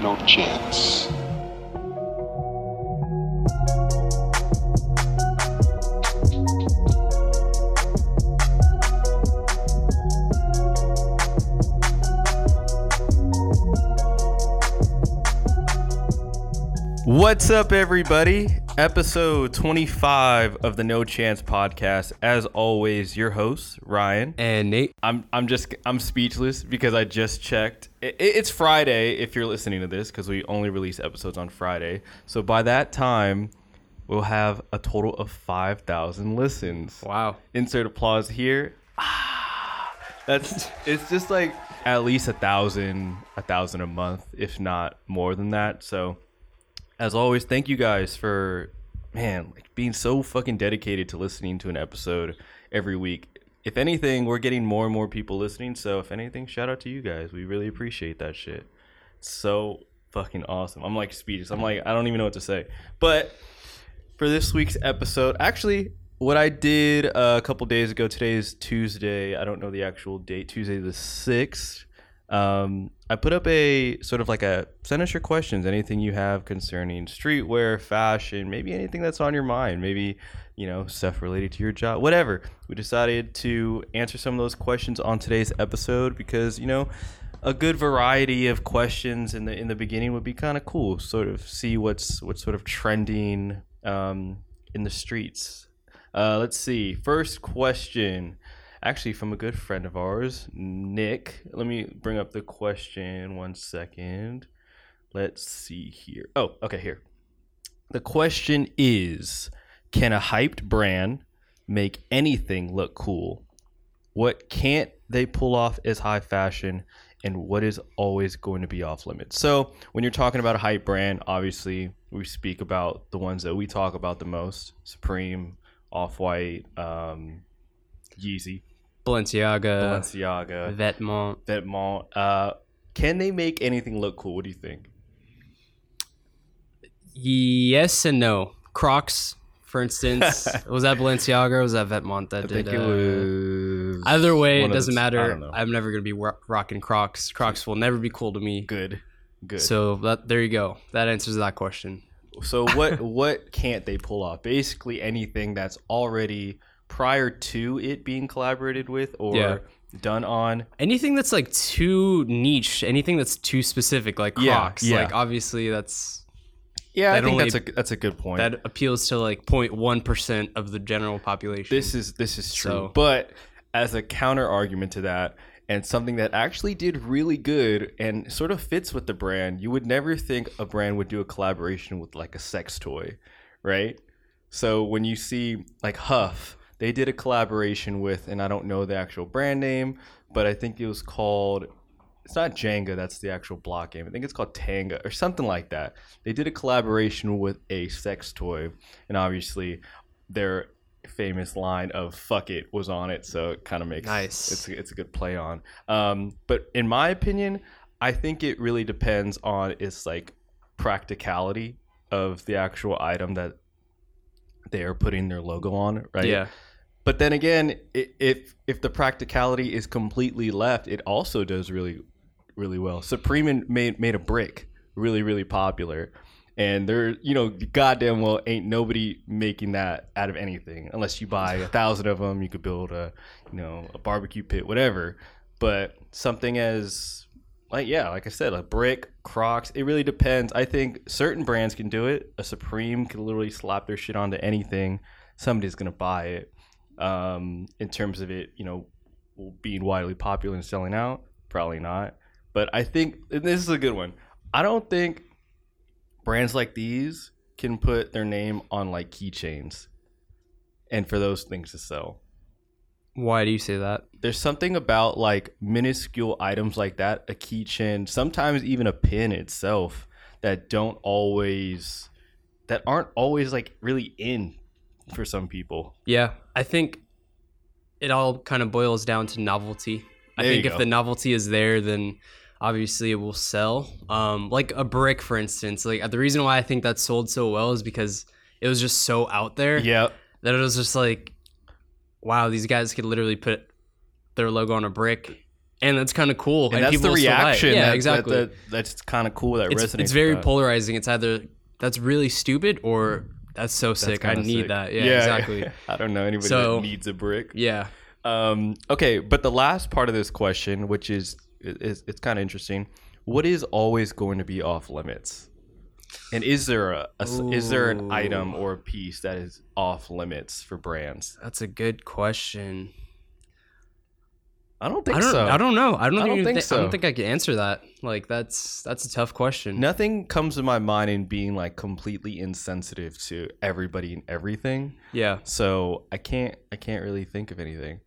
no chance. What's up, everybody? Episode 25 of the No Chance podcast. As always, your host, Ryan. And Nate, I'm I'm just I'm speechless because I just checked. It, it's Friday if you're listening to this because we only release episodes on Friday. So by that time, we'll have a total of 5,000 listens. wow. Insert applause here. Ah, that's it's just like at least a thousand, a thousand a month, if not more than that. So, as always, thank you guys for man like being so fucking dedicated to listening to an episode every week. If anything, we're getting more and more people listening. So, if anything, shout out to you guys. We really appreciate that shit. So fucking awesome. I'm like speechless. I'm like I don't even know what to say. But for this week's episode. Actually, what I did a couple days ago, today is Tuesday. I don't know the actual date, Tuesday the 6th. Um, I put up a sort of like a send us your questions, anything you have concerning streetwear, fashion, maybe anything that's on your mind, maybe, you know, stuff related to your job, whatever. We decided to answer some of those questions on today's episode because, you know, a good variety of questions in the in the beginning would be kind of cool. Sort of see what's what's sort of trending um, in the streets. Uh, let's see. First question, actually from a good friend of ours, Nick. Let me bring up the question one second. Let's see here. Oh, okay, here. The question is Can a hyped brand make anything look cool? What can't they pull off as high fashion? And what is always going to be off limits? So, when you're talking about a hype brand, obviously we speak about the ones that we talk about the most Supreme, Off White, um, Yeezy, Balenciaga, Balenciaga, Vetements. Vetements. Uh, can they make anything look cool? What do you think? Yes and no. Crocs, for instance. was that Balenciaga or was that Vetements that I did? think it uh, was. Either way, it doesn't the- matter. I'm never gonna be ro- rocking Crocs. Crocs will never be cool to me. good. Good. So that, there you go. That answers that question. So what what can't they pull off? Basically anything that's already prior to it being collaborated with or Yeah. done on. Anything that's like too niche, anything that's too specific, like Yeah, Crocs. yeah. Like obviously that's Yeah, I think only- that's a that's a good point. that appeals to like 0.1 percent of the general population. this is this is true. So- But as a counter argument to that and something that actually did really good and sort of fits with the brand, you would never think a brand would do a collaboration with like a sex toy, right? So when you see like HUF, they did a collaboration with, and I don't know the actual brand name, but I think it was called. It's not Jenga. That's the actual block game. I think it's called Tenga or something like that. They did a collaboration with a sex toy, and obviously, their famous line of "fuck it" was on it, so it kind of makes Nice. It's it's a good play on. Um, but in my opinion, I think it really depends on its like practicality of the actual item that they are putting their logo on, right? yeah. But then again, if if the practicality is completely left, it also does really really well. Supreme made made a brick really really popular, and there you know goddamn well ain't nobody making that out of anything unless you buy a thousand of them. You could build a you know a barbecue pit, whatever. But something as like yeah, like I said, a brick, Crocs. It really depends. I think certain brands can do it. A Supreme can literally slap their shit onto anything. Somebody's gonna buy it. Um, in terms of it, you know, being widely popular and selling out, probably not. But I think and this is a good one. I don't think brands like these can put their name on like keychains, and for those things to sell Why do you say that? there's something about like minuscule items like that, a keychain, sometimes even a pin itself, that don't always, that aren't always like really in for some people. Yeah, I think it all kind of boils down to novelty. I There you think if the novelty is there, then obviously it will sell. Um, like a brick, for instance. Like the reason why I think that sold so well is because it was just so out there Yeah, that it was just like, wow, these guys could literally put their logo on a brick and that's kind of cool. and, that's the reaction. Yeah, that- exactly. That, that- that's kind of cool. That it's, resonates. it's very polarizing. It's either that's really stupid or that's so That's sick. I need sick. that. Yeah, exactly. I don't know anybody So- that needs a brick. Yeah. Um, okay, but the last part of this question, which is, is it's kind of interesting. What is always going to be off limits? And is there a is there an item or a piece that is off limits for brands? That's a good question. I don't think I don't. so. I don't know. I don't, I don't think so. I don't think I can answer that. Like that's that's a tough question. Nothing comes to my mind in being like completely insensitive to everybody and everything. Yeah. So I can't I can't really think of anything.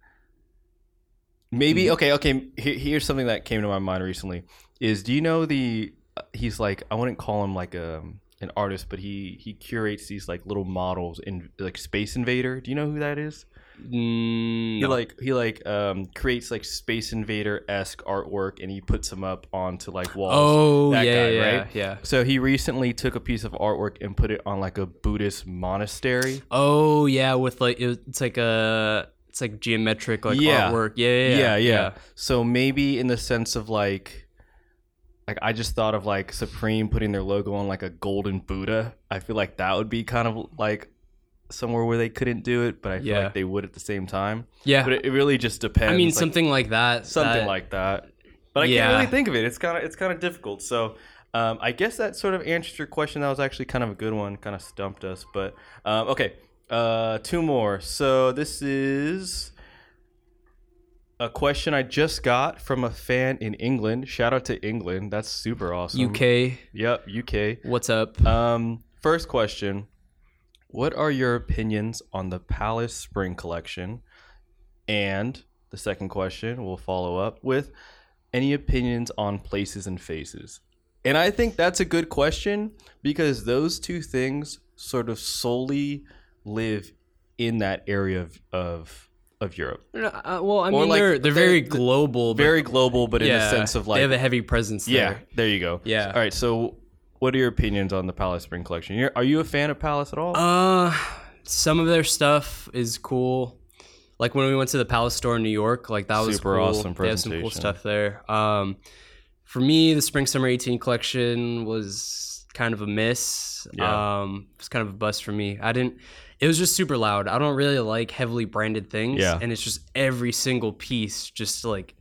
Maybe okay okay. Here, here's something that came to my mind recently. Is do you know the? uh, He's like I wouldn't call him like a an artist, but he he curates these like little models in like Space Invader. Do you know who that is? Mm, He like he like um creates like Space Invader esque artwork and he puts them up onto like walls. Oh that yeah, guy, yeah, right? yeah. So he recently took a piece of artwork and put it on like a Buddhist monastery. Oh yeah, with like it's like a it's like geometric like Yeah. artwork. Yeah yeah, yeah, yeah. So maybe in the sense of like, like I just thought of like Supreme putting their logo on like a golden Buddha. I feel like that would be kind of like somewhere where they couldn't do it, but I feel Yeah. like they would at the same time. Yeah. But it, it really just depends. I mean like, something like that. something that- like that. But I Yeah. can't really think of it. It's kind of it's kind of difficult. So. Um, I guess that sort of answered your question. That was actually kind of a good one. Kind of stumped us, but um, okay. Uh, two more. So this is a question I just got from a fan in England. Shout out to England. That's super awesome. UK. Yep, UK. What's up? Um, first question: What are your opinions on the Palace Spring Collection? And the second question we'll follow up with: Any opinions on places and faces? And I think that's a good question because those two things sort of solely live in that area of of, of Europe. Uh, well, I Or, mean like, they're they're they're- very global. but Very global, but in yeah, the sense of like they have a heavy presence there. yeah, there you go. Yeah. All right. So, what are your opinions on the Palace Spring Collection? You're, are you a fan of Palace at all? Uh, some of their stuff is cool. Like when we went to the Palace store in New York, like that was Super cool. awesome They have some cool stuff there. Um, for me, the Spring Summer 18 collection was kind of a miss. Yeah. Um, it was kind of a bust for me. I didn't. It was just super loud. I don't really like heavily branded things. Yeah. And it's just every single piece just like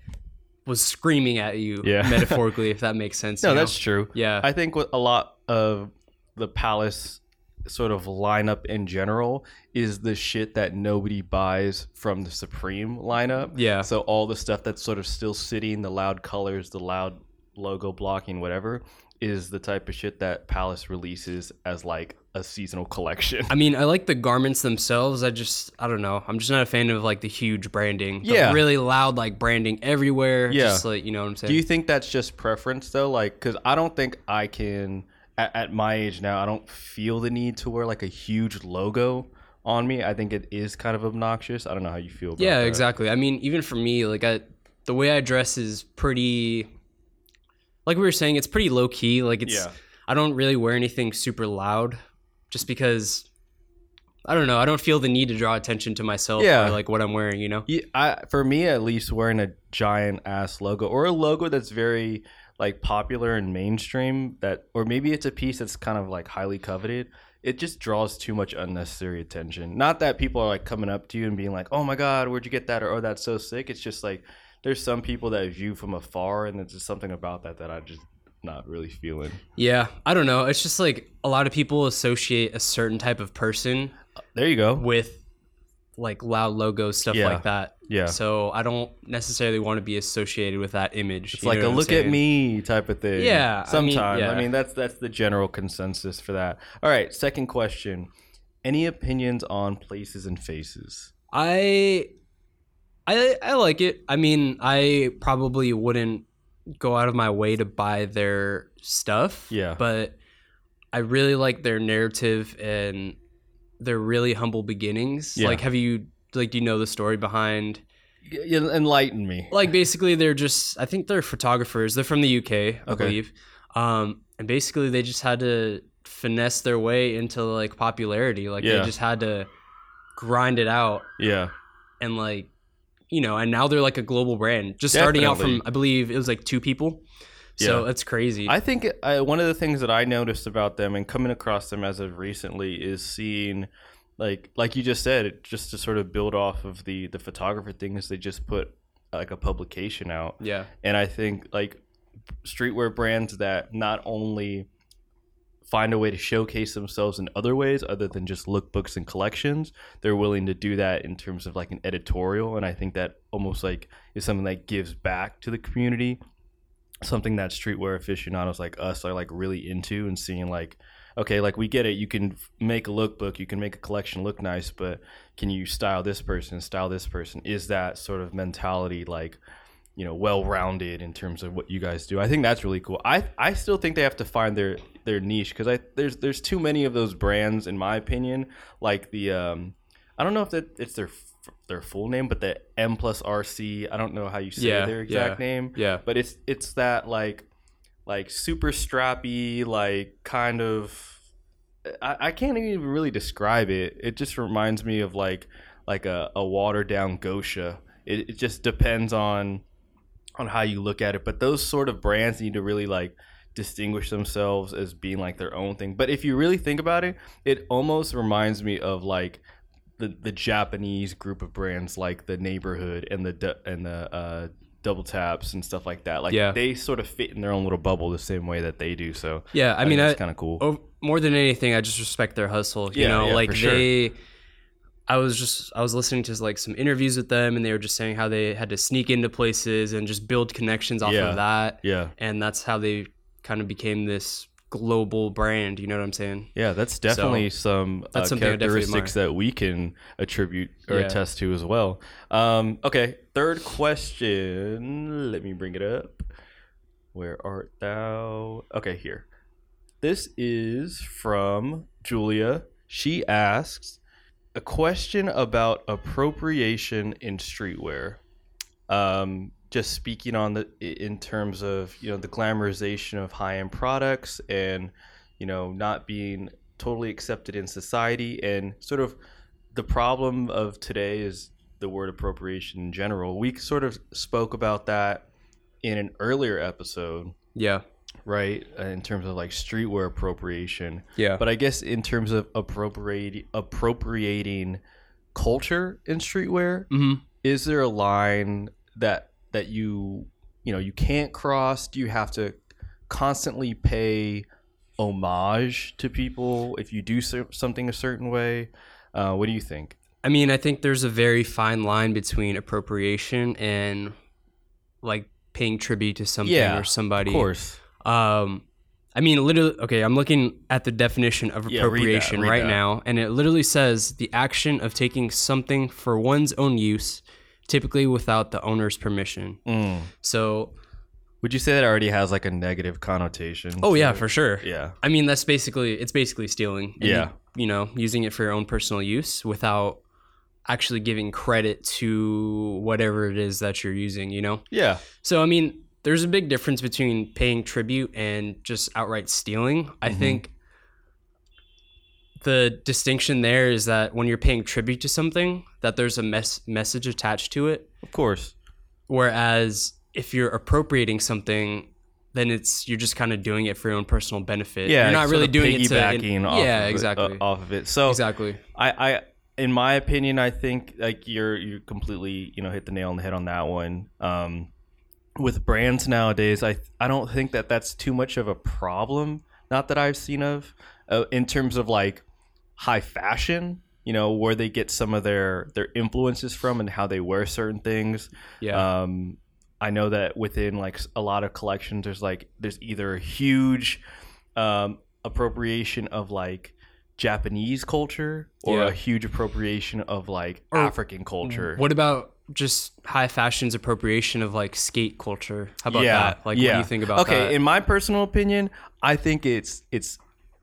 was screaming at you Yeah. metaphorically, if that makes sense. no, you know? that's true. yeah. I think what a lot of the Palace sort of lineup in general is the shit that nobody buys from the Supreme lineup. yeah. So all the stuff that's sort of still sitting, the loud colors, the loud logo blocking, whatever, is the type of shit that Palace releases as like a seasonal collection. I mean, I like the garments themselves. I just, I don't know. I'm just not a fan of like the huge branding. The Yeah. really loud like branding everywhere. Yeah. Just like, you know what I'm saying? Do you think that's just preference though? Like, because I don't think I can, at, at my age now, I don't feel the need to wear like a huge logo on me. I think it is kind of obnoxious. I don't know how you feel about it. yeah, that. exactly. I mean, even for me, like I, the way I dress is pretty, like we were saying, it's pretty low key. Like it's, Yeah. I don't really wear anything super loud just because I don't know. I don't feel the need to draw attention to myself Yeah. or like what I'm wearing, you know? Yeah, I, for me at least, wearing a giant ass logo or a logo that's very like popular and mainstream that, or maybe it's a piece that's kind of like highly coveted. It just draws too much unnecessary attention. Not that people are like coming up to you and being like, "Oh my god, where'd you get that?" or "Oh, that's so sick." It's just like there's some people that view from afar, and there's just something about that that I just not really feeling. Yeah. I don't know. It's just like a lot of people associate a certain type of person There you go. with like loud logos, stuff Yeah. like that. Yeah. So I don't necessarily want to be associated with that image. It's like a look at me type of thing. Yeah, I mean, Sometimes. I mean, that's that's the general consensus for that. All right, second question. Any opinions on places and faces? I, I, I like it. I mean, I probably wouldn't go out of my way to buy their stuff. Yeah. But I really like their narrative and their really humble beginnings. Yeah. Like, have you like do you know the story behind? Enlighten me. like basically they're just i think they're photographers they're from the uk i Okay. believe um and basically they just had to finesse their way into like popularity like Yeah. they just had to grind it out Yeah. and like you know, and now they're like a global brand. Just starting out from I believe it was like two people. Yeah. So that's crazy. I think I, one of the things that I noticed about them and coming across them as of recently is seeing, like, like you just said, just to sort of build off of the the photographer things. They just put like a publication out, yeah. and I think like streetwear brands that not only find a way to showcase themselves in other ways other than just lookbooks and collections they're willing to do that in terms of like an editorial and i think that almost like is something that gives back to the community. Something that streetwear aficionados like us are like really into and seeing like okay like we get it you can make a lookbook you can make a collection look nice but can you style this person style this person? Is that sort of mentality like you know well rounded in terms of what you guys do? I think that's really cool. I i still think they have to find their their niche because i there's there's too many of those brands in my opinion like the um i don't know if that it's their their full name but the m plus rc i don't know how you say Yeah, their exact yeah, name Yeah. but it's it's that like like super strappy like kind of I, I can't even really describe it it just reminds me of like like a, a watered down gosha it, it just depends on on how you look at it but those sort of brands need to really like distinguish themselves as being like their own thing but if you really think about it it almost reminds me of like the, the Japanese group of brands like the neighborhood and the and the uh, double taps and stuff like that. Like Yeah. they sort of fit in their own little bubble the same way that they do. So Yeah, I mean, that's kind of cool. oh, more than anything, I just respect their hustle. You Yeah, know, yeah, like for sure. they. I was just I was listening to like some interviews with them, and they were just saying how they had to sneak into places and just build connections off Yeah. of that, yeah, and that's how they kind of became this global brand. You know what I'm saying? yeah, that's definitely some uh, that's definitely characteristics that we can attribute or Yeah. attest to as well. Um, okay, third question. Let me bring it up. Where art thou? Okay, here. This is from Julia. She asks a question about appropriation in streetwear. Um, just speaking on the in terms of you know the glamorization of high end products and you know not being totally accepted in society and sort of the problem of today is the word appropriation in general. We sort of spoke about that in an earlier episode, Yeah, right? uh, In terms of like streetwear appropriation. yeah, But I guess in terms of appropriating appropriating culture in streetwear, hmm is there a line that that you you know you can't cross? Do you have to constantly pay homage to people if you do so- something a certain way? Uh, what do you think? I mean, I think there's a very fine line between appropriation and like paying tribute to something Yeah, or somebody. Of course. Um, I mean, literally. Okay, I'm looking at the definition of Yeah, read that, appropriation read right that. now, and it literally says the action of taking something for one's own use, typically without the owner's permission. Mm. So, Would you say that already has like a negative connotation? oh yeah, it? for sure. yeah, I mean, that's basically it's basically stealing. Yeah. you, you know, using it for your own personal use without actually giving credit to whatever it is that you're using. You know. yeah, So I mean, there's a big difference between paying tribute and just outright stealing. I Mhm. think the distinction there is that when you're paying tribute to something, that there's a mes- message attached to it. of course. Whereas if you're appropriating something, then it's you're just kind of doing it for your own personal benefit. Yeah, you're not really doing it to. piggybacking off yeah, of it- exactly. uh, off of it. So exactly. I, I, in my opinion, I think like you're you completely you know hit the nail on the head on that one. Um, with brands nowadays, I I don't think that that's too much of a problem. Not that I've seen of uh, in terms of like high fashion. You know where they get some of their their influences from and how they wear certain things. Yeah. Um, I know that within like a lot of collections, there's like there's either a huge um, appropriation of like Japanese culture or Yeah. a huge appropriation of like Or- African culture. what about just high fashion's appropriation of like skate culture? How about yeah, that? Like, yeah. what do you think about okay, that? in my personal opinion, I think it's it's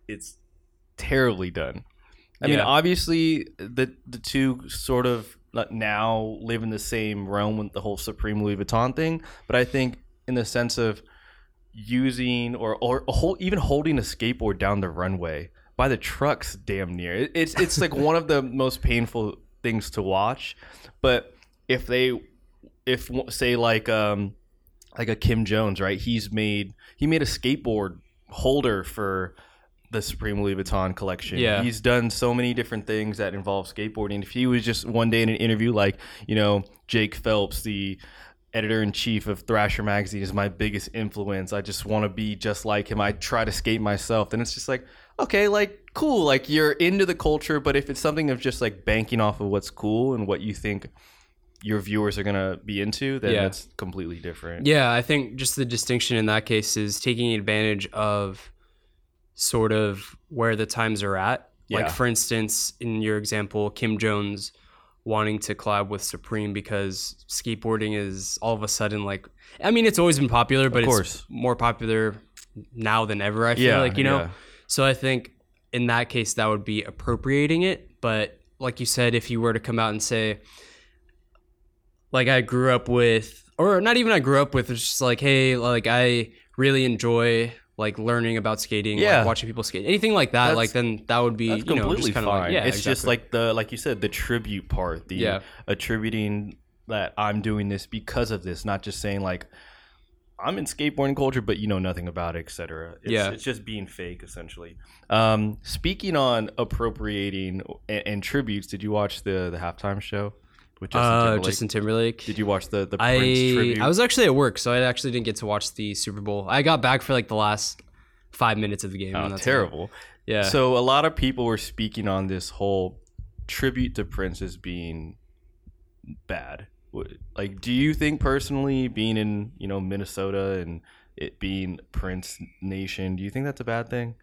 it's terribly done. I mean, obviously, the the two sort of now live in the same realm with the whole Supreme Louis Vuitton thing, but I think in the sense of using or or hold, even holding a skateboard down the runway by the trucks, damn near it, it's it's like one of the most painful things to watch. But if they if say like um like a Kim Jones, right? He's made he made a skateboard holder for the Supreme Louis Vuitton collection. Yeah. He's done so many different things that involve skateboarding. If he was just one day in an interview like, you know, Jake Phelps, the editor in chief of Thrasher magazine is my biggest influence. I just want to be just like him. I try to skate myself. Then it's just like, okay, like cool. Like you're into the culture, but if it's something of just like banking off of what's cool and what you think your viewers are gonna be into, then Yeah. that's completely different. Yeah, I think just the distinction in that case is taking advantage of sort of where the times are at. Like for instance, in your example, Kim Jones wanting to collab with Supreme because skateboarding is all of a sudden like I mean it's always been popular, but course. it's more popular now than ever, I feel Yeah, like, you know. yeah. So I think in that case that would be appropriating it, but like you said if you were to come out and say like I grew up with, or not even I grew up with. It's just like, hey, like I really enjoy like learning about skating, Yeah. like watching people skate, anything like that. That's- like then that would be you know completely just kind of fine. like yeah, it's just like the like you said, the tribute part, the Yeah. attributing that I'm doing this because of this, not just saying like I'm in skateboarding culture, but you know nothing about it, etc. Yeah. it's just being fake, essentially. Um, speaking on appropriating and, and tributes, did you watch the the halftime show with Justin uh, Timberlake? Justin Timberlake. did you watch the the Prince tribute? I was actually at work, so I actually didn't get to watch the Super Bowl. I got back for like the last five minutes of the game. Oh, and that's it. terrible. Yeah. So a lot of people were speaking on this whole tribute to Prince as being bad. Like, do you think personally, being in you know Minnesota and it being Prince Nation, do you think that's a bad thing?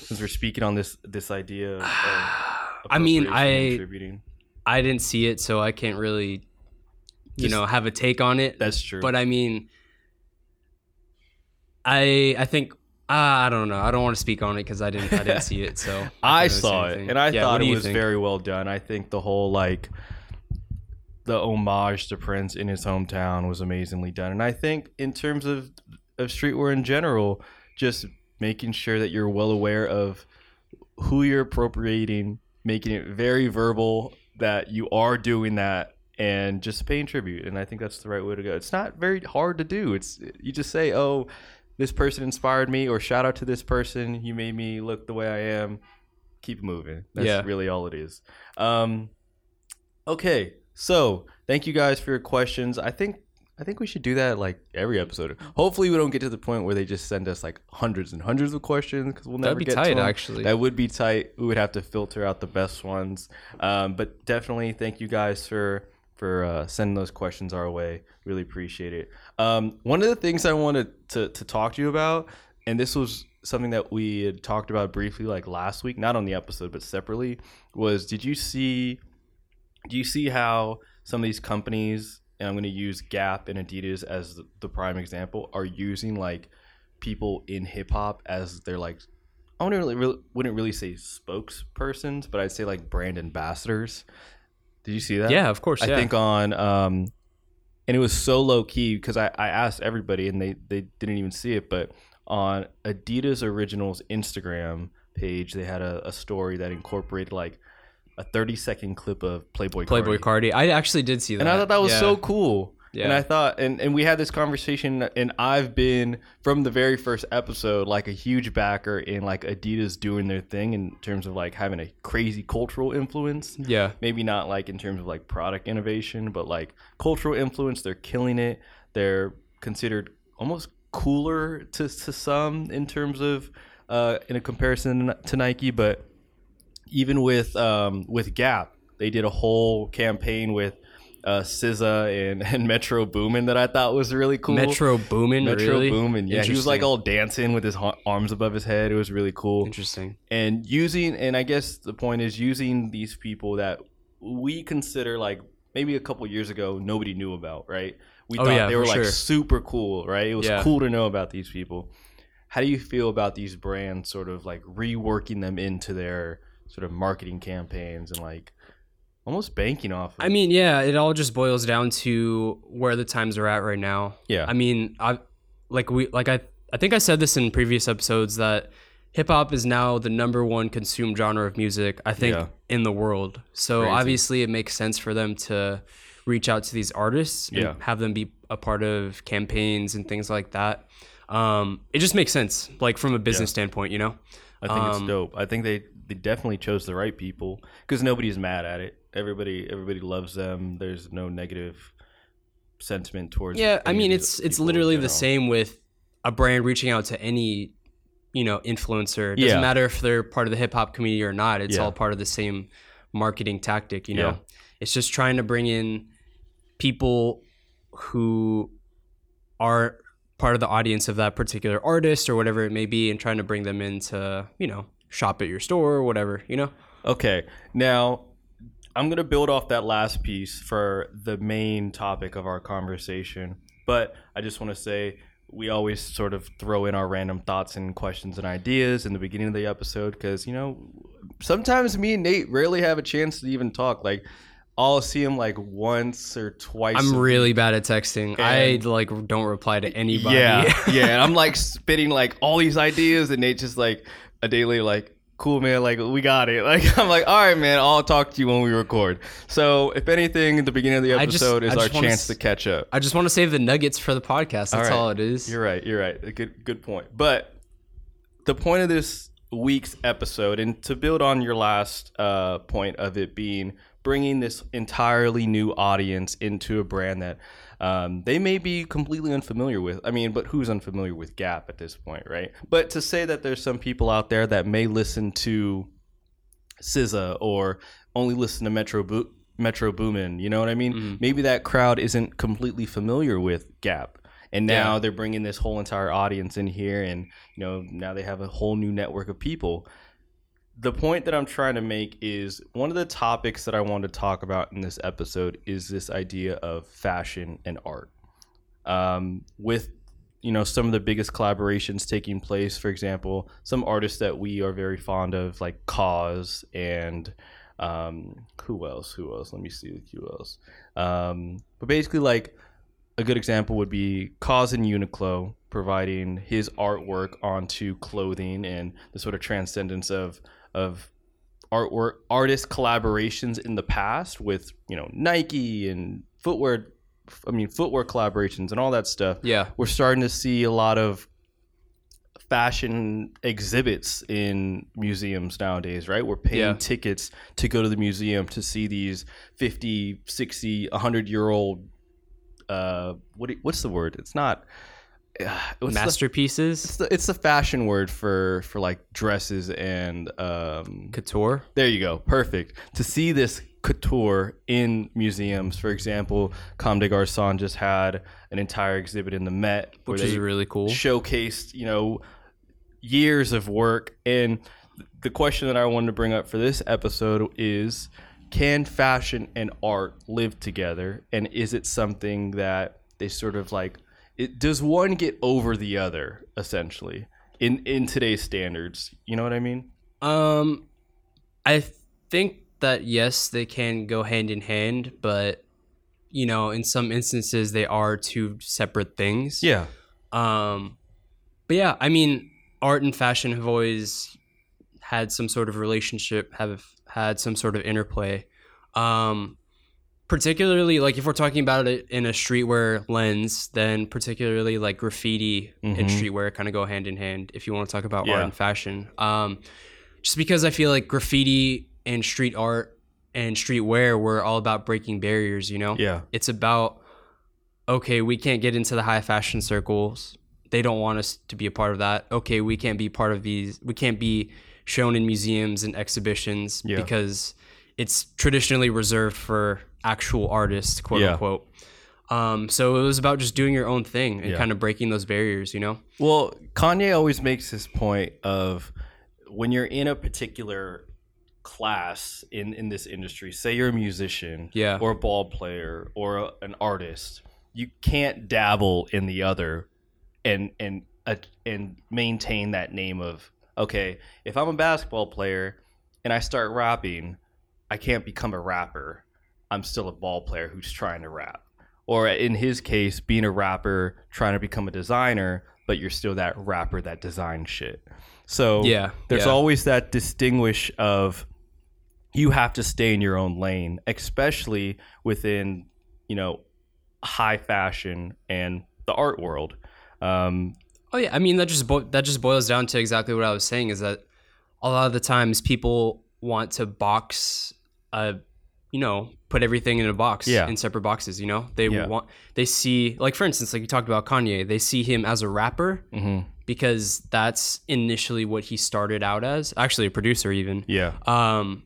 Since we're speaking on this this idea. Of I mean, I-. I didn't see it, so I can't really, you Just- know, have a take on it. that's true. But I mean, I I think uh, I don't know. I don't want to speak on it because I didn't I didn't see it. So I say saw it and I Yeah, thought it was think? very well done. I think the whole like the homage to Prince in his hometown was amazingly done. And I think in terms of of streetwear in general, just making sure that you're well aware of who you're appropriating, making it very verbal that you are doing that and just paying tribute. And I think that's the right way to go. It's not very hard to do. It's you just say, "Oh, this person inspired me," or "Shout out to this person. You made me look the way I am." Keep moving. That's Yeah. really all it is. Um, okay, so thank you guys for your questions. I think I think we should do that like every episode. Hopefully, we don't get to the point where they just send us like hundreds and hundreds of questions because we'll never That'd be get tight, to 'em. actually. That would be tight. We would have to filter out the best ones. Um, but definitely, thank you guys for for uh, sending those questions our way. Really appreciate it. Um, one of the things I wanted to to talk to you about, and this was something that we had talked about briefly like last week, not on the episode but separately, was did you see? Do you see how some of these companies, and I'm going to use Gap and Adidas as the, prime example, are using like people in hip hop as their like I wouldn't really, really wouldn't really say spokespersons, but I'd say like brand ambassadors. Did you see that? Yeah, of course. I yeah. think on um and it was so low key because I, I asked everybody and they, they didn't even see it, but on Adidas Originals Instagram page, they had a, a story that incorporated like a 30 second clip of Playboi Playboi Carti. I actually did see that. And I thought that was Yeah. so cool. And I thought, and, and we had this conversation, and I've been from the very first episode like a huge backer in like Adidas doing their thing in terms of like having a crazy cultural influence. Yeah. Maybe not like in terms of like product innovation, but like cultural influence. They're killing it. They're considered almost cooler to, to some in terms of uh, in a comparison to Nike, but even with um, with Gap, they did a whole campaign with uh, SZA and, and Metro Boomin that I thought was really cool. Metro Boomin. Metro really? Boomin, yeah, he was like all dancing with his ha- arms above his head. It was really cool. Interesting. And using, and I guess the point is using these people that we consider like maybe a couple years ago nobody knew about, right? We Oh, thought yeah, they were like sure. super cool, right? It was Yeah. cool to know about these people. How do you feel about these brands sort of like reworking them into their sort of marketing campaigns and like almost banking off of I mean, yeah, it all just boils down to where the times are at right now. Yeah. I mean, I like we like I I think I said this in previous episodes that hip hop is now the number one consumed genre of music I think Yeah. in the world. So Crazy. obviously it makes sense for them to reach out to these artists and Yeah. have them be a part of campaigns and things like that. Um, it just makes sense, like from a business standpoint, you know. I think it's Um, dope. I think they they definitely chose the right people because nobody's mad at it. Everybody everybody loves them. There's no negative sentiment towards. Yeah, I mean it's it's literally the same with a brand reaching out to any you know influencer. It doesn't Yeah. matter if they're part of the hip hop community or not. It's Yeah. all part of the same marketing tactic. You know, Yeah. it's just trying to bring in people who are part of the audience of that particular artist or whatever it may be, and trying to bring them into you know shop at your store or whatever. You know. Okay, now I'm gonna build off that last piece for the main topic of our conversation, but I just want to say we always sort of throw in our random thoughts and questions and ideas in the beginning of the episode because you know sometimes me and Nate rarely have a chance to even talk. Like I'll see him like once or twice. I'm really bad at texting. I like don't reply to anybody. Yeah, yeah. And I'm like spitting like all these ideas, and Nate just like a day later, like, cool, man, like we got it. Like I'm like, all right, man, I'll talk to you when we record. So if anything, the beginning of the I just- episode is our just wanna chance s- to catch up. I just want to save the nuggets for the podcast. That's all, right. it is. You're right. You're right. A good good point. But the point of this week's episode, and to build on your last uh, point of it being bringing this entirely new audience into a brand that um, they may be completely unfamiliar with. I mean, but who's unfamiliar with Gap at this point, right? But to say that there's some people out there that may listen to SZA or only listen to Metro Bo- Metro Boomin, you know what I mean? Mm-hmm. Maybe that crowd isn't completely familiar with Gap. And now Yeah. they're bringing this whole entire audience in here and you know, now they have a whole new network of people. The point that I'm trying to make is one of the topics that I want to talk about in this episode is this idea of fashion and art. Um, with you know some of the biggest collaborations taking place for example some artists that we are very fond of like KAWS and um, who else who else let me see who else um, but basically like a good example would be KAWS and uniqlo providing his artwork onto clothing and the sort of transcendence of of artwork artist collaborations in the past with you know nike and footwear i mean footwear collaborations and all that stuff Yeah. we're starting to see a lot of fashion exhibits in museums nowadays right we're paying Yeah. tickets to go to the museum to see these 50 60 100 year old uh what what's the word it's not uh, what's the- Masterpieces, it's the, it's the fashion word for for like dresses and um couture. there you go. Perfect. To see this couture in museums, for example, Comme des Garçons just had an entire exhibit in the Met, Which is really cool. showcased, you know, years of work. And the question that I wanted to bring up for this episode is can fashion and art live together? And is it something that they sort of like it does one get over the other essentially in in today's standards? You know what I mean? Um, I think that yes, they can go hand in hand, but you know, in some instances, they are two separate things. Yeah. Um, but yeah, I mean, art and fashion have always had some sort of relationship, have had some sort of interplay. Um, particularly like if we're talking about it in a streetwear lens, then particularly like graffiti and Mhm. streetwear kind of go hand in hand. If you want to talk about Yeah. art and fashion, um, just because I feel like graffiti and street art and streetwear were all about breaking barriers. You know, Yeah. it's about okay, we can't get into the high fashion circles. They don't want us to be a part of that. Okay, we can't be part of these. We can't be shown in museums and exhibitions Yeah. because it's traditionally reserved for actual artists, quote Yeah. unquote. Um, so it was about just doing your own thing and Yeah. kind of breaking those barriers, you know? Well, Kanye always makes this point of when you're in a particular class in in this industry, say you're a musician, Yeah. or a ball player, or a, an artist, you can't dabble in the other, and and uh, and maintain that name of okay. If I'm a basketball player and I start rapping, I can't become a rapper. I'm still a ball player who's trying to rap. Or in his case, being a rapper trying to become a designer, but you're still that rapper that designs shit. So Yeah, there's yeah. always that distinguish of you have to stay in your own lane, especially within you know, high fashion and the art world. Um, Oh yeah, I mean that just bo- that just boils down to exactly what I was saying is that a lot of the times people want to box uh you know, put everything in a box Yeah. in separate boxes, you know? They Yeah. want they see like for instance, like you talked about Kanye, they see him as a rapper mhm. because that's initially what he started out as, actually a producer even. Yeah. Um,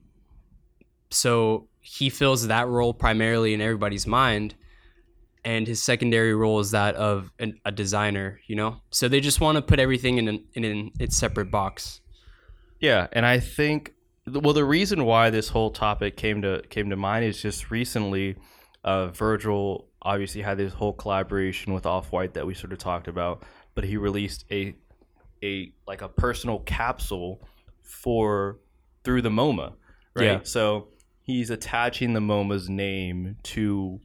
so he fills that role primarily in everybody's mind, and his secondary role is that of an, a designer. You know, so they just want to put everything in an, in an, its separate box. Yeah, and I think well the reason why this whole topic came to came to mind is just recently uh, Virgil obviously had this whole collaboration with Off White that we sort of talked about, but he released a a like a personal capsule for through the MoMA, right? Yeah. So he's attaching the MoMA's name to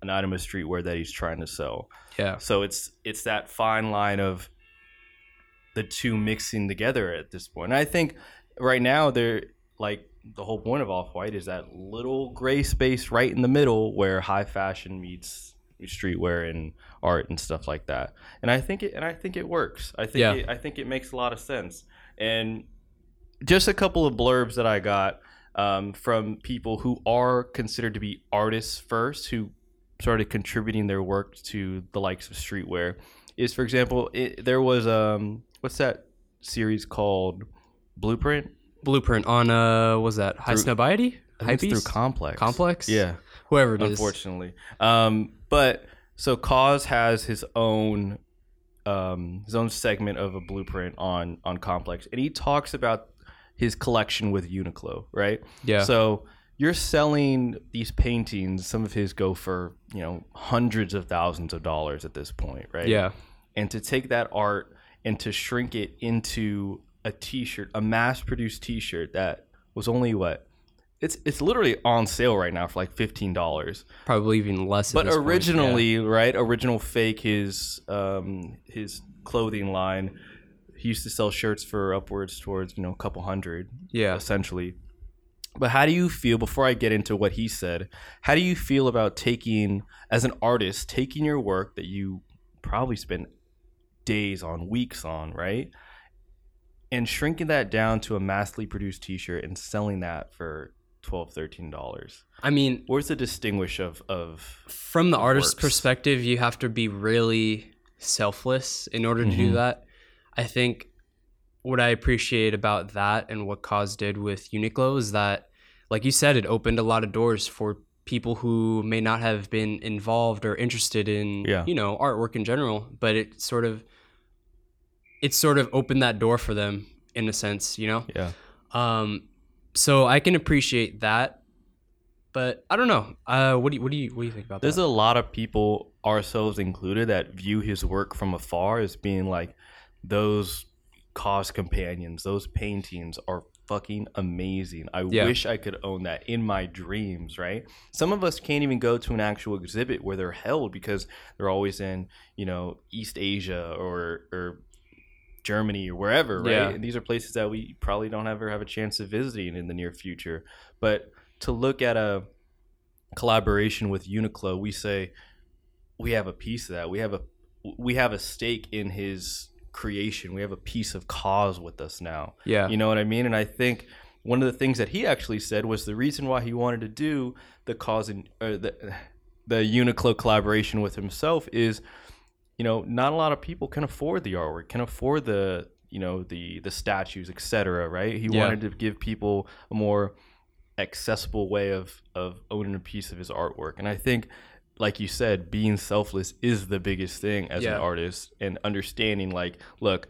an item of streetwear that he's trying to sell. Yeah, So it's it's that fine line of the two mixing together at this point. And I think right now they're like the whole point of off white is that little gray space right in the middle where high fashion meets streetwear and art and stuff like that. And I think it and I think it works. I think Yeah. it, I think it makes a lot of sense. And just a couple of blurbs that I got um, from people who are considered to be artists first, who started contributing their work to the likes of streetwear, is for example, it, there was um, what's that series called Blueprint? Blueprint on uh, was that High Through- Snobiety? Think it's through Complex. Complex? Yeah, whoever it is. unfortunately. Um, but so KAWS has his own um, his own segment of a blueprint on on Complex, and he talks about his collection with Uniqlo, right? Yeah, So you're selling these paintings. Some of his go for you know hundreds of thousands of dollars at this point, right? yeah, And to take that art and to shrink it into a T-shirt, a mass-produced T-shirt that was only what. It's, it's literally on sale right now for like fifteen dollars. probably even less. But this point, yeah. originally, right? OriginalFake his um his clothing line. He used to sell shirts for upwards towards you know a couple hundred yeah, essentially. But how do you feel before I get into what he said? How do you feel about taking as an artist taking your work that you probably spent days on, weeks on, right? And shrinking that down to a massively produced t-shirt and selling that for 12 13 dollars. I mean, Where's the distinguish of of from the artist's works. perspective, you have to be really selfless in order to do Mhm. that. I think what I appreciate about that and what KAWS did with Uniqlo is that, like you said, it opened a lot of doors for people who may not have been involved or interested in, Yeah. you know, artwork in general. But it sort of, it sort of opened that door for them in a sense, you know. yeah. Um, so I can appreciate that, but I don't know. Uh, what do you what do you what do you think about There's that? There's a lot of people, ourselves included, that view his work from afar as being like those KAWS companions. Those paintings are fucking amazing. I Yeah. wish I could own that in my dreams, right? Some of us can't even go to an actual exhibit where they're held because they're always in, you know, East Asia or or Germany or wherever, right? Yeah. And these are places that we probably don't ever have a chance of visiting in the near future. But to look at a collaboration with Uniqlo, we say we have a piece of that. We have a we have a stake in his creation. We have a piece of KAWS with us now. yeah, You know what I mean? And I think one of the things that he actually said was the reason why he wanted to do the KAWS and or the the Uniqlo collaboration with himself is, you know, not a lot of people can afford the artwork, can afford the you know the the statues, etc. Right? He Yeah. wanted to give people a more accessible way of of owning a piece of his artwork, and I think. Like you said, being selfless is the biggest thing as Yeah. an artist, and understanding like, look,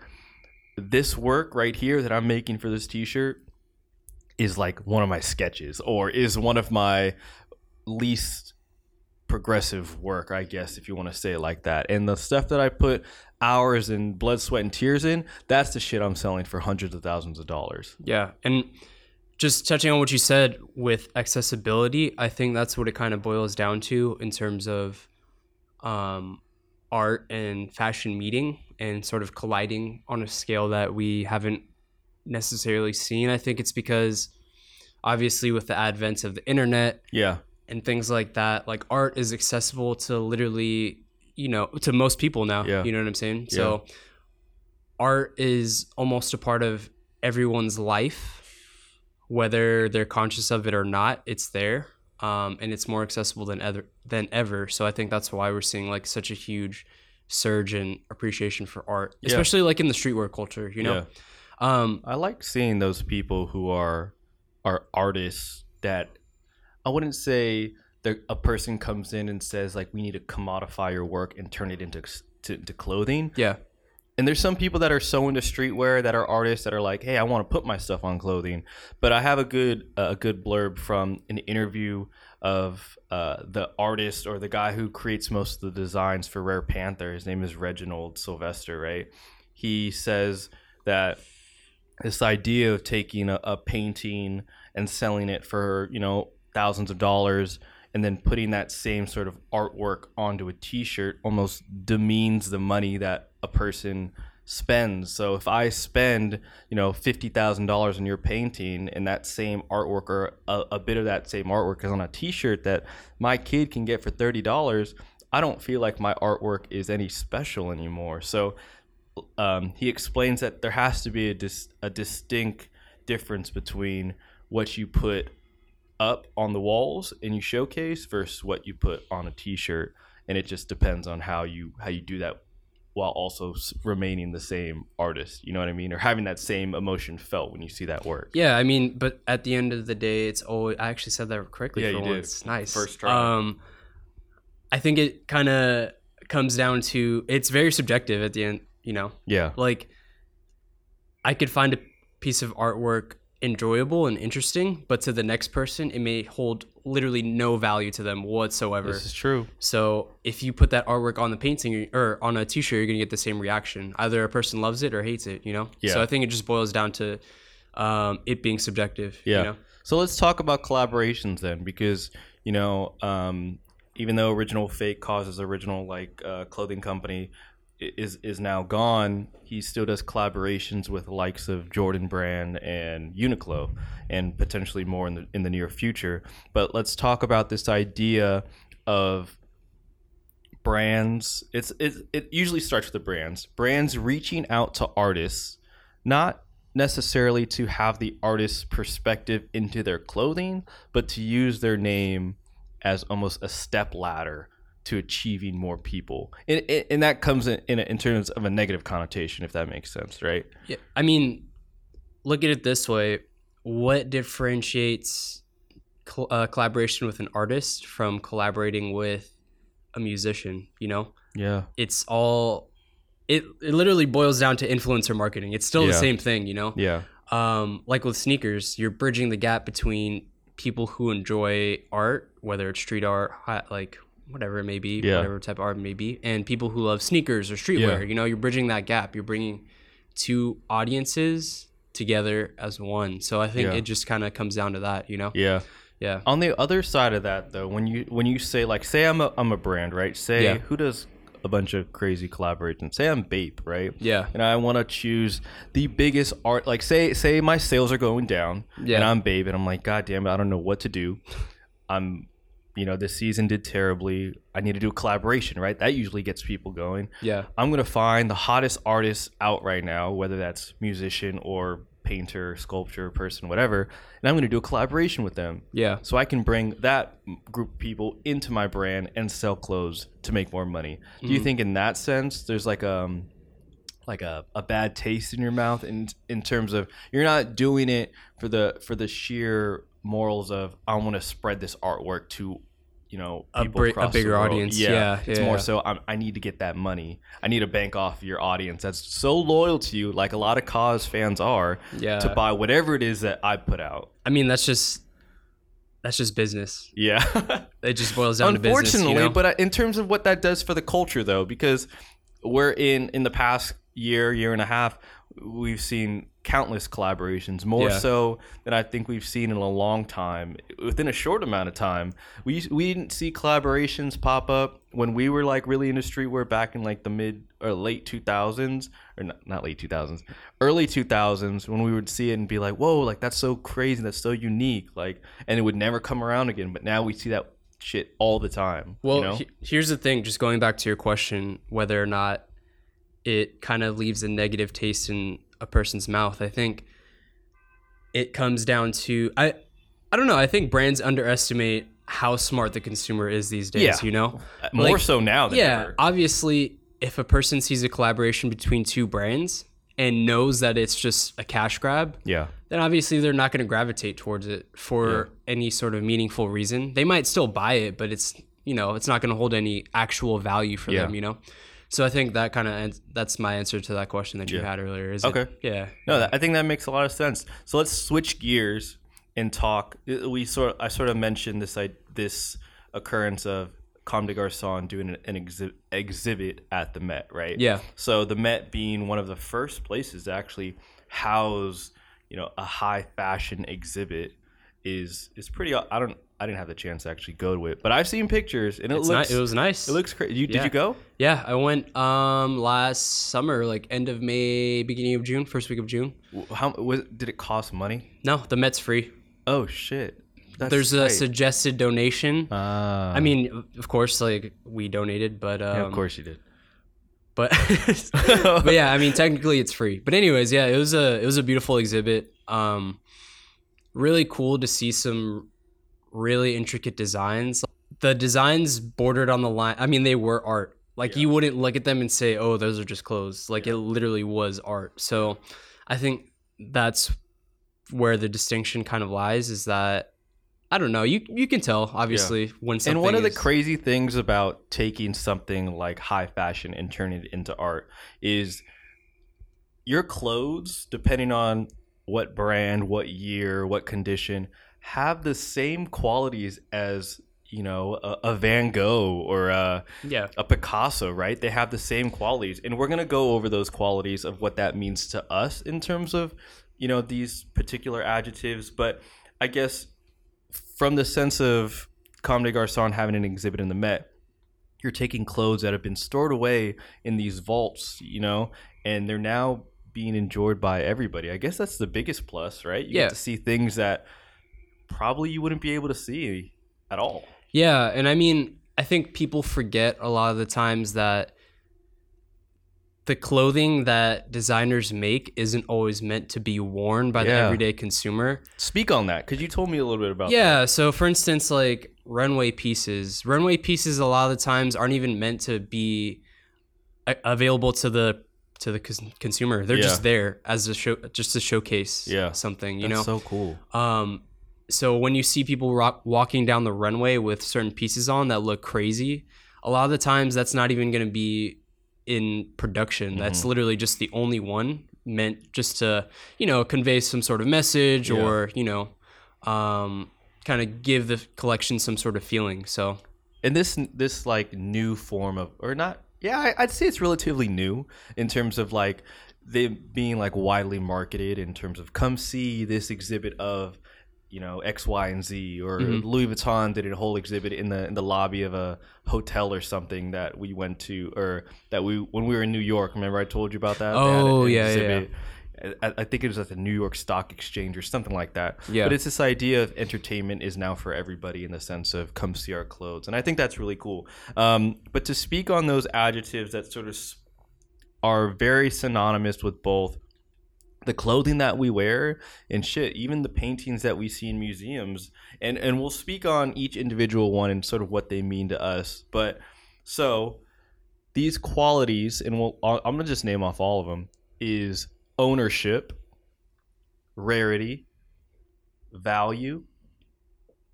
this work right here that I'm making for this t-shirt is like one of my sketches or is one of my least progressive work, I guess if you want to say it like that. And the stuff that I put hours and blood, sweat and tears in, that's the shit I'm selling for hundreds of thousands of dollars. yeah. And just touching on what you said with accessibility, I think that's what it kind of boils down to in terms of um, art and fashion meeting and sort of colliding on a scale that we haven't necessarily seen. I think it's because obviously with the advent of the internet Yeah. And things like that. Like art is accessible to literally, you know, to most people now. Yeah. You know what I'm saying? yeah. So art is almost a part of everyone's life, whether they're conscious of it or not. It's there, um, and it's more accessible than ever. Than ever. So I think that's why we're seeing like such a huge surge in appreciation for art, Yeah. especially like in the streetwear culture. You know. Um, I like seeing those people who are are artists that I wouldn't say that a person comes in and says like we need to commodify your work and turn it into to, into clothing. yeah. And there's some people that are so into streetwear that are artists that are like, hey, I want to put my stuff on clothing. But I have a good a good blurb from an interview of uh, the artist or the guy who creates most of the designs for Rare Panther. His name is Reginald Sylvester, right? He says that this idea of taking a, a painting and selling it for you know thousands of dollars and then putting that same sort of artwork onto a t-shirt almost demeans the money that a person spends. So if i spend you know $50000 on your painting and that same artwork or a, a bit of that same artwork is on a t-shirt that my kid can get for $30 i don't feel like my artwork is any special anymore. So um, he explains that there has to be a, dis- a distinct difference between what you put up on the walls and you showcase versus what you put on a t-shirt and it just depends on how you how you do that while also remaining the same artist you know what i mean or having that same emotion felt when you see that work Yeah, I mean, but at the end of the day, it's always. I actually said that correctly Yeah, for you did. Nice. First try. Um, I think it kind of comes down to it's very subjective at the end. You know, yeah like I could find a piece of artwork enjoyable and interesting, but to the next person, it may hold literally no value to them whatsoever. this is true So if you put that artwork on the painting or on a t-shirt, you're gonna get the same reaction. Either a person loves it or hates it. You know. Yeah. So I think it just boils down to um, it being subjective. Yeah. You know? So let's talk about collaborations then, because you know, um, even though Original Fake KAWS's original like uh, clothing company is is now gone, he still does collaborations with likes of Jordan Brand and Uniqlo, and potentially more in the in the near future. But let's talk about this idea of brands. It's it, it usually starts with the brands. Brands reaching out to artists, not necessarily to have the artist's perspective into their clothing, but to use their name as almost a step ladder to achieving more people. And, and- that comes in, in, in terms of a negative connotation, if that makes sense, right? Yeah. I mean, look at it this way: what differentiates col- uh, collaboration with an artist from collaborating with a musician? You know, Yeah. it's all. It, it literally boils down to influencer marketing. It's still Yeah. the same thing, you know. Yeah. um, like with sneakers, you're bridging the gap between people who enjoy art, whether it's street art, like whatever it may be, Yeah. whatever type of art it may be, and people who love sneakers or streetwear. Yeah. You know, you're bridging that gap. You're bringing two audiences together as one. So I think Yeah. it just kind of comes down to that. You know? Yeah. Yeah. On the other side of that, though, when you when you say like, say I'm a I'm a brand, right? Say Yeah. who does a bunch of crazy collaborations? Say I'm Bape, right? Yeah. And I want to choose the biggest art. Like, say say my sales are going down, Yeah. and I'm Bape, and I'm like, God damn it, I don't know what to do. I'm, you know, this season did terribly. I need to do a collaboration, right? That usually gets people going. Yeah. I'm gonna find the hottest artist out right now, whether that's musician or painter, sculptor, person, whatever, and I'm gonna do a collaboration with them Yeah. so I can bring that group of people into my brand and sell clothes to make more money. Do you think in that sense there's like um like a, a bad taste in your mouth in in terms of you're not doing it for the for the sheer morals of I want to spread this artwork to you know A bri- a bigger audience. Yeah, it's yeah. more so I'm, I need to get that money. I need to bank off your audience that's so loyal to you, like a lot of KAWS fans are, Yeah. to buy whatever it is that I put out. I mean, that's just that's just business. Yeah. It just boils down to business. Unfortunately, you know? but uh, in terms of what that does for the culture, though, because we're in in the past year, year and a half, we've seen countless collaborations, more Yeah. so than I think we've seen in a long time. Within a short amount of time, we we didn't see collaborations pop up when we were like really in the streetwear back in like the mid or late two thousands or not, not late two thousands, early two thousands when we would see it and be like, whoa, like that's so crazy, that's so unique, like, and it would never come around again. But now we see that shit all the time. Well, you know? he- here's the thing. Just going back to your question, whether or not it kind of leaves a negative taste in a person's mouth, I think it comes down to I. I don't know. I think brands underestimate how smart the consumer is these days. Yeah. You know, Uh, more like, so now than yeah. ever. Obviously, if a person sees a collaboration between two brands and knows that it's just a cash grab, Yeah. then obviously they're not going to gravitate towards it for any sort of meaningful reason. They might still buy it, but it's you know it's not going to hold any actual value for Yeah. them. You know, so I think that kind of that's my answer to that question that you Yeah. had earlier. Is Okay. It, yeah. No, that, I think that makes a lot of sense. So let's switch gears and talk. uh, We sort I sort of mentioned this I, this occurrence of Comme des Garçons doing an, an exhi- exhibit at the Met, right? Yeah. So the Met being one of the first places to actually house, you know, a high fashion exhibit is is pretty. I don't. I didn't have the chance to actually go to it, but I've seen pictures and it It's looks. ni- it was nice. it looks crazy. You, Did you go? yeah, I went um last summer, like end of May, beginning of June, first week of June. How was? Did it cost money? No, the Met's free. Oh shit! That's There's a suggested donation. Ah. I mean, of course, like we donated, but um, Yeah, of course you did. but but yeah, I mean technically it's free. But anyways, yeah, it was a it was a beautiful exhibit. Um really cool to see some really intricate designs. The designs bordered on the line. I mean, they were art. Like you wouldn't look at them and say, "Oh, those are just clothes." Like it literally was art. So, I think that's where the distinction kind of lies is that I don't know. You you can tell obviously when something And one of the is- crazy things about taking something like high fashion and turning it into art is your clothes, depending on what brand, what year, what condition, have the same qualities as you know a, a Van Gogh or a, yeah. a Picasso, right? They have the same qualities, and we're gonna go over those qualities of what that means to us in terms of you know these particular adjectives. But I guess from the sense of Comme des Garçons having an exhibit in the Met, you're taking clothes that have been stored away in these vaults, you know, and they're now being enjoyed by everybody. I guess that's the biggest plus, right? You Yeah. get to see things that probably you wouldn't be able to see at all. Yeah, and I mean, I think people forget a lot of the times that the clothing that designers make isn't always meant to be worn by the everyday consumer. Speak on that because you told me a little bit about that. Yeah, so for instance, like runway pieces, runway pieces a lot of the times aren't even meant to be available to the to the consumer. They're Yeah. just there as a show, just to showcase Yeah. something. You That's know, so cool. um, so when you see people rock, walking down the runway with certain pieces on that look crazy, a lot of the times that's not even going to be in production. That's Mm-hmm. literally just the only one meant just to, you know, convey some sort of message Yeah. or, you know, um, kind of give the collection some sort of feeling. So, and this this like new form of or not yeah I, i'd say it's relatively new in terms of like they being like widely marketed in terms of come see this exhibit of you know x y and z or Mm-hmm. louis vuitton did a whole exhibit in the in the lobby of a hotel or something that we went to or that we when we were in new york remember i told you about that Oh, yeah, yeah. I, I think it was at the New York Stock Exchange or something like that. Yeah. But it's this idea of entertainment is now for everybody in the sense of come see our clothes, and I think that's really cool. Um, but to speak on those adjectives that sort of are very synonymous with both the clothing that we wear and shit, even the paintings that we see in museums, and and we'll speak on each individual one and sort of what they mean to us. But so these qualities, and we'll I'm gonna just name off all of them, is ownership, rarity, value,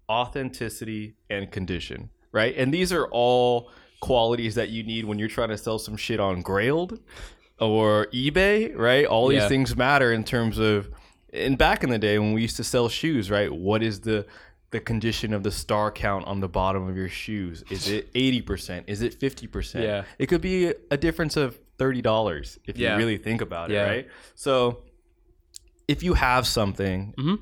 authenticity, and condition. Right, and these are all qualities that you need when you're trying to sell some shit on Grailed or eBay. Right, all these Yeah. things matter in terms of. And back in the day when we used to sell shoes, right? What is the the condition of the star count on the bottom of your shoes? Is it eighty percent? Is it fifty percent? Yeah. It could be a difference of thirty dollars if Yeah. you really think about it, Yeah. right? So if you have something Mhm.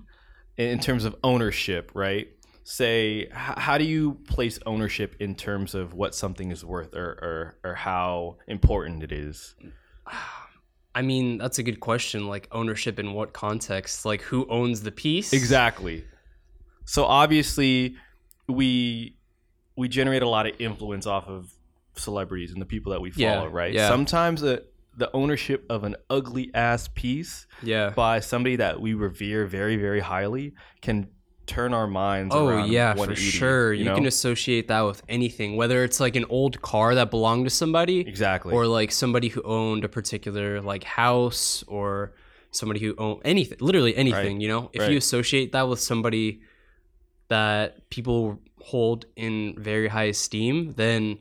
in terms of ownership, right? Say, how do you place ownership in terms of what something is worth or, or, or how important it is? I mean, that's a good question. Like ownership in what context? Like who owns the piece? Exactly. So obviously, we we generate a lot of influence off of celebrities and the people that we Yeah, follow, right? yeah. Sometimes the the ownership of an ugly ass piece Yeah. by somebody that we revere very very highly can turn our minds. Oh yeah, for 180, sure. You, know? can associate that with anything, whether it's like an old car that belonged to somebody, exactly. or like somebody who owned a particular like house, or somebody who owned anything, literally anything. Right, You know, if right. you associate that with somebody that people hold in very high esteem, then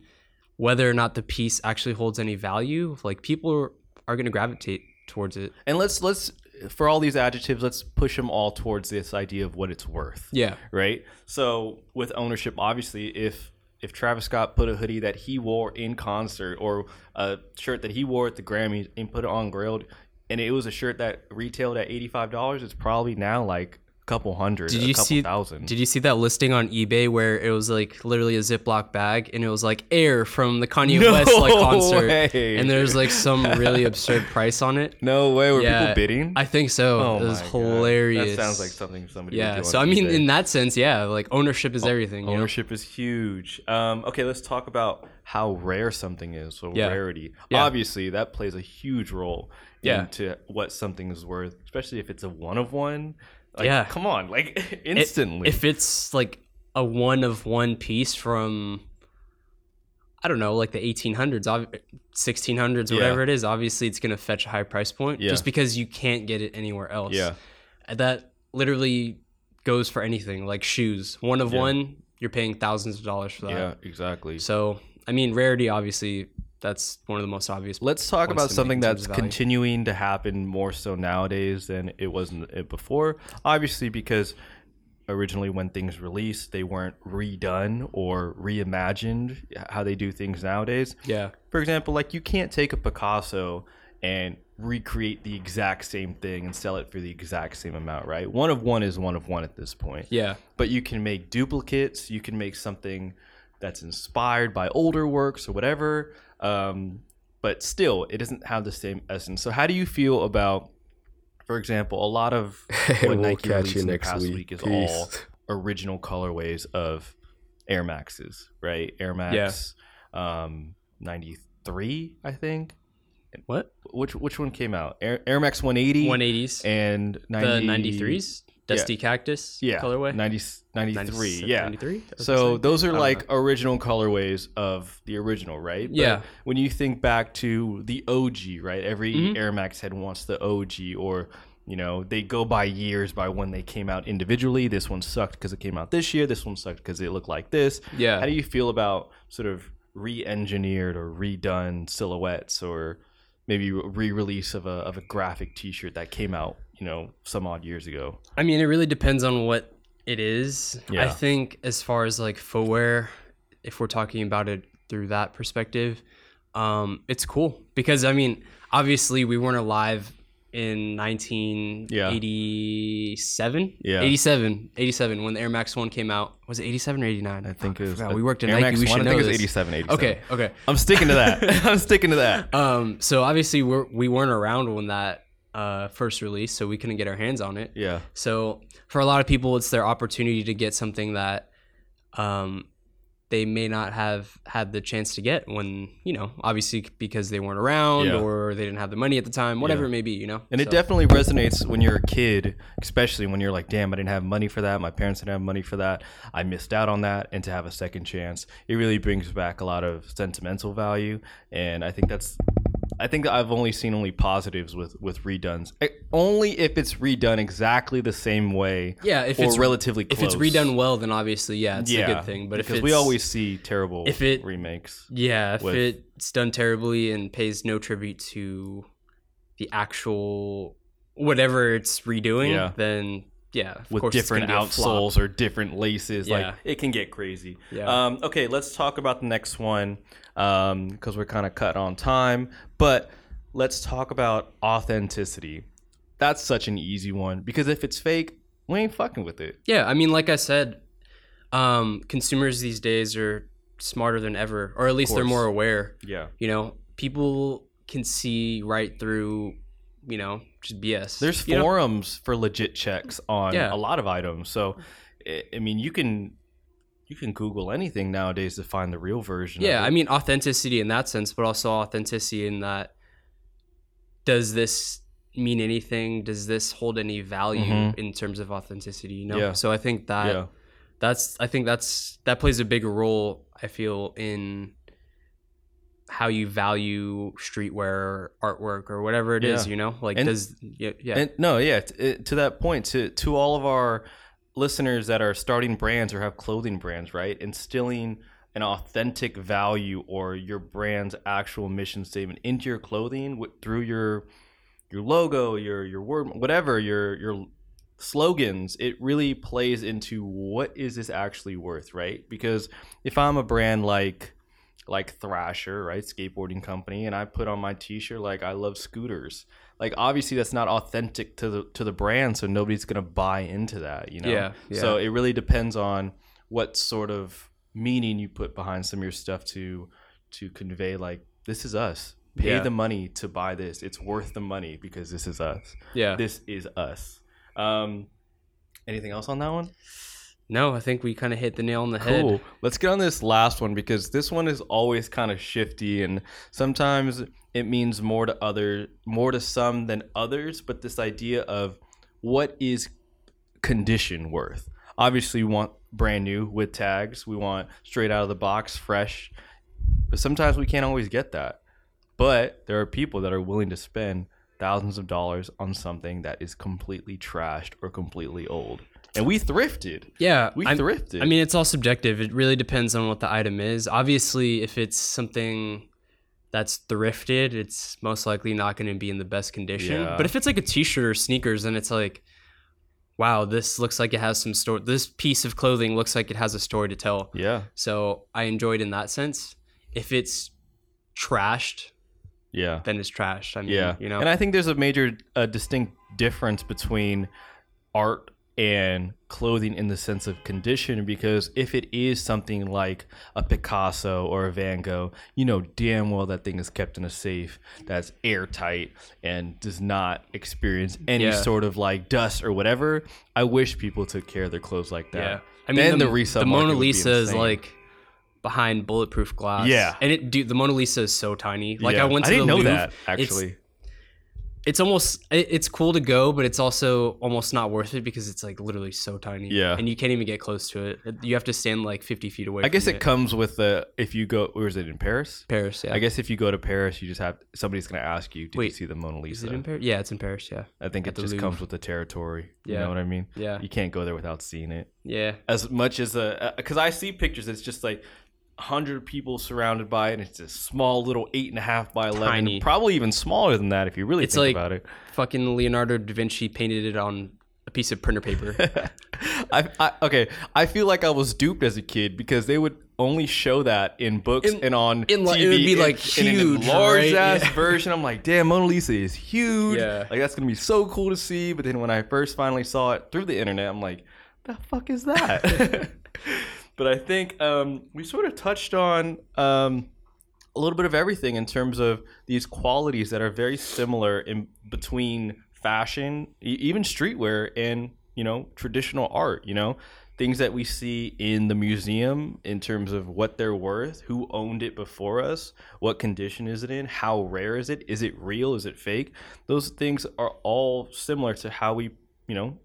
whether or not the piece actually holds any value, like people are, are going to gravitate towards it. and let's let's for all these adjectives, let's push them all towards this idea of what it's worth. Yeah. right? So with ownership, obviously, if if Travis Scott put a hoodie that he wore in concert or a shirt that he wore at the Grammys and put it on Grailed, and it was a shirt that retailed at eighty five dollars, it's probably now like couple hundred, Did a you couple see? thousand. Did you see that listing on eBay where it was like literally a Ziploc bag and it was like air from the Kanye No West like concert, way. and there's like some really absurd price on it. no way, were Yeah, people bidding? I think so. oh it was my God. That sounds like something somebody. would yeah. do So I mean, eBay. in that sense, yeah, like ownership is everything. You know? Ownership is huge. Um, okay, let's talk about how rare something is. So Yeah. rarity. Yeah. Obviously, that plays a huge role Yeah. into what something is worth, especially if it's a one of one. Like, Yeah. Come on, like It- instantly. if it's like a one of one piece from, I don't know, like the 1800s, ob- 1600s, Yeah. whatever it is, obviously it's gonna fetch a high price point Yeah. just because you can't get it anywhere else. yeah. That literally goes for anything like shoes. One of Yeah. one, you're paying thousands of dollars for that. Yeah. Exactly. So I mean, rarity obviously that's one of the most obvious. Let's talk about something that's continuing to happen more so nowadays than it wasn't it before. Obviously, because originally when things released, they weren't redone or reimagined how they do things nowadays. Yeah, For example, like you can't take a Picasso and recreate the exact same thing and sell it for the exact same amount, right? One of one is one of one at this point. yeah, But you can make duplicates, you can make something that's inspired by older works or whatever. Um, but still, it doesn't have the same essence. So, how do you feel about, for example, a lot of what we'll Nike released in the past week, week is Peace. all original colorways of Air Maxes, right? Air Max yes, um, 93, I think. What? Which which one came out? Air, Air Max 180, 180s, and 90, the 93s. Dusty yeah. Cactus yeah. colorway? 90, 93, yeah. 93? So those are like know. original colorways of the original, right? But yeah. When you think back to the OG, right? Every mm-hmm. Air Max head wants the OG or you know, they go by years by when they came out individually. This one sucked because it came out this year. This one sucked because it looked like this. Yeah. How do you feel about sort of re-engineered or redone silhouettes or maybe re-release of a of a graphic T-shirt that came out you know, some odd years ago? I mean, it really depends on what it is. Yeah. I think as far as like footwear, if we're talking about it through that perspective, um, it's cool because I mean, obviously we weren't alive in 1987 Yeah. 87 87 when the air max 1 came out was it 87 or 89 I think it was. we worked in Air nike Max we 1, should I think know it was 87, 87. okay okay I'm sticking to that. I'm sticking to that. um so obviously we're, we weren't around when that uh first release so we couldn't get our hands on it Yeah. so for a lot of people, it's their opportunity to get something that um, they may not have had the chance to get when you know, obviously because they weren't around Yeah. or they didn't have the money at the time, whatever Yeah. it may be. You know, And it definitely resonates when you're a kid, especially when you're like, damn, I didn't have money for that. My parents didn't have money for that. I missed out on that. And to have a second chance, it really brings back a lot of sentimental value. And I think that's, I think I've only seen only positives with, with redones. Only if it's redone exactly the same way yeah. If or it's relatively if it's redone well, then obviously yeah, it's a good thing. But if because it's, we always see terrible if it- remakes. yeah, if with- it's done terribly and pays no tribute to the actual whatever it's redoing, Yeah. then Yeah, of with different gonna be a flop. outsoles or different laces. Yeah. Like it can get crazy. Yeah. Um, okay, let's talk about the next one because we're kind of cut on time. But let's talk about authenticity. That's such an easy one because if it's fake, we ain't fucking with it. Yeah, I mean, like I said, um, consumers these days are smarter than ever, or at least they're more aware. Yeah. You know, people can see right through, you know, just BS. There's You know? forums for legit checks on Yeah. a lot of items. So, I mean, you can you can Google anything nowadays to find the real version. Yeah. I mean authenticity in that sense, but also authenticity in that does this mean anything? Does this hold any value Mhm. in terms of authenticity? You know. Yeah. So I think that yeah, that's I think that's that plays a big role. I feel in how you value streetwear artwork or whatever it is. Yeah. You know, like And- does yeah yeah And no, yeah. t- it- to that point, to to all of our listeners that are starting brands or have clothing brands, right? Instilling an authentic value or your brand's actual mission statement into your clothing through your your logo, your your word, whatever your your slogans. It really plays into what is this actually worth, right? Because if I'm a brand like like Thrasher, right, skateboarding company, and I put on my T-shirt like I love scooters. Like obviously that's not authentic to the to the brand, so nobody's gonna buy into that, you know. Yeah, yeah. So it really depends on what sort of meaning you put behind some of your stuff to to convey like this is us. Pay Yeah. the money to buy this. It's worth the money because this is us. yeah. This is us. Um, anything else on that one? No, I think we kind of hit the nail on the head. Cool. Let's get on this last one because this one is always kind of shifty and sometimes it means more to other more to some than others, but this idea of what is condition worth. Obviously we want brand new with tags. We want straight out of the box, fresh. But sometimes we can't always get that. But there are people that are willing to spend thousands of dollars on something that is completely trashed or completely old. And we thrifted. Yeah, We I'm- thrifted. I mean, it's all subjective. It really depends on what the item is. Obviously, if it's something that's thrifted, it's most likely not going to be in the best condition. Yeah. But if it's like a t-shirt or sneakers, then it's like, wow, this looks like it has some story. This piece of clothing looks like it has a story to tell. yeah. So I enjoyed in that sense. If it's trashed, Yeah. then it's trashed. I mean, Yeah. you know, And I think there's a major, uh, distinct difference between art and clothing in the sense of condition because if it is something like a Picasso or a Van Gogh, you know damn well that thing is kept in a safe that's airtight and does not experience any Yeah. sort of like dust or whatever. I wish people took care of their clothes like that. Yeah, I mean Then the, the resale the Mona Lisa is like behind bulletproof glass. Yeah. and it dude, the Mona Lisa is so tiny. Like Yeah. I went to I didn't the know Louvre. that actually. It's, almost it's cool to go, but it's also almost not worth it because it's like literally so tiny. Yeah. and you can't even get close to it. You have to stand like fifty feet away. I guess from it comes with the if you go where is it in Paris? Paris. Yeah, I guess if you go to Paris, you just have somebody's going to ask you, "Did you see the Mona is Lisa?" it in Paris? Yeah, it's in Paris. Yeah, I think at it just Louvre? comes with the territory. You Yeah. know what I mean? yeah, You can't go there without seeing it. yeah. As much as uh, uh, a because I see pictures, it's just like hundred people surrounded by it, and it's a small little eight and a half by eleven, Tiny. probably even smaller than that if you really It's think like- about it. Fucking Leonardo da Vinci painted it on a piece of printer paper. I, I okay. I feel like I was duped as a kid because they would only show that in books In- and on in, TV it would be, in- like, huge, large right? ass Yeah. version. I'm like, damn, Mona Lisa is huge. Yeah. like that's gonna be so cool to see. But then when I first finally saw it through the internet, I'm like, the fuck is that? but I think um, we sort of touched on. Um, a little bit of everything in terms of these qualities that are very similar in between fashion, e- even streetwear, and you know traditional art. You know things that we see in the museum in terms of what they're worth, who owned it before us, what condition is it in, how rare is it, is it real, is it fake? Those things are all similar to how we you know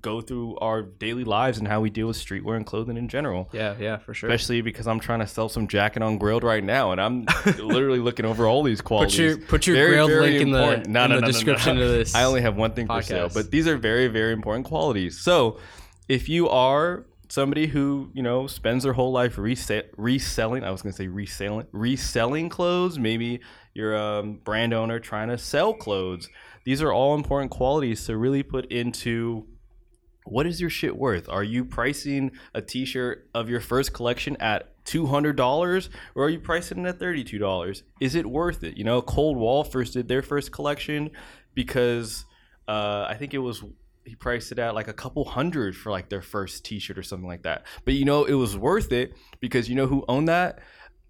go through our daily lives and how we deal with streetwear and clothing in general yeah, yeah, for sure. especially because I'm trying to sell some jacket on Grailed right now, and I'm literally looking over all these qualities. Put your put your Very, Grailed very link in the. No, in no, the no, description of this. I only have one thing for sale, but these are very, very important qualities. So, if you are somebody who you know spends their whole life resa- reselling, I was going to say reselling, reselling clothes. Maybe you're a um, brand owner trying to sell clothes. These are all important qualities to really put into what is your shit worth? Are you pricing a t-shirt of your first collection at $200 or are you pricing it at $32? Is it worth it? You know, Cold Wall first did their first collection because uh, I think it was he priced it at like a couple hundred for like their first t-shirt or something like that. But you know, it was worth it because you know who owned that?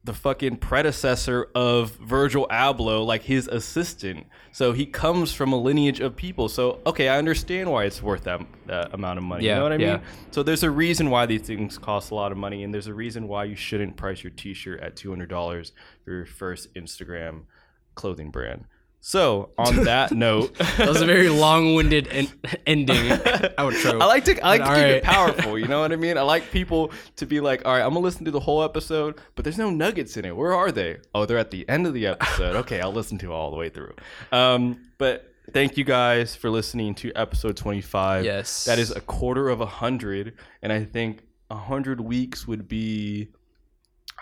The fucking predecessor of Virgil Abloh, like his assistant. So he comes from a lineage of people. So okay, I understand why it's worth that, that amount of money. Yeah, you know what I yeah. mean? So there's a reason why these things cost a lot of money, and there's a reason why you shouldn't price your T-shirt at two hundred dollars for your first Instagram clothing brand. So on that note, That was a very long-winded en- ending outro. I like to I like to All keep right. it powerful. You know what I mean? I like people to be like, all right, I'm gonna listen to the whole episode, but there's no nuggets in it. Where are they? Oh, they're at the end of the episode. Okay, I'll listen to it all the way through. Um, but thank you guys for listening to episode 25. Yes. that is a quarter of a hundred, and I think a hundred weeks would be.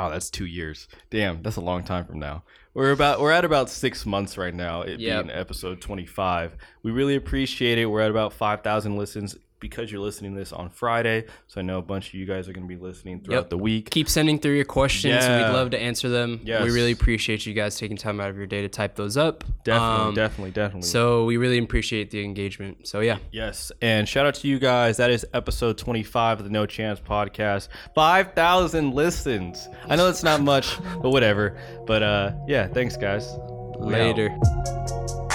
Oh, that's two years. Damn, that's a long time from now. We're about we're at about six months right now. It Yep. being episode twenty five. We really appreciate it. We're at about five thousand listens because you're listening to this on Friday. So I know a bunch of you guys are going to be listening throughout Yep. the week. Keep sending through your questions. Yeah. We'd love to answer them. Yes. We really appreciate you guys taking time out of your day to type those up. Definitely, Um, definitely, definitely. So we really appreciate the engagement. So yeah. Yes, and shout out to you guys. That is episode 25 of the No Chance podcast. 5,000 listens. I know it's not much, but whatever. But uh yeah, thanks guys. Out. Later.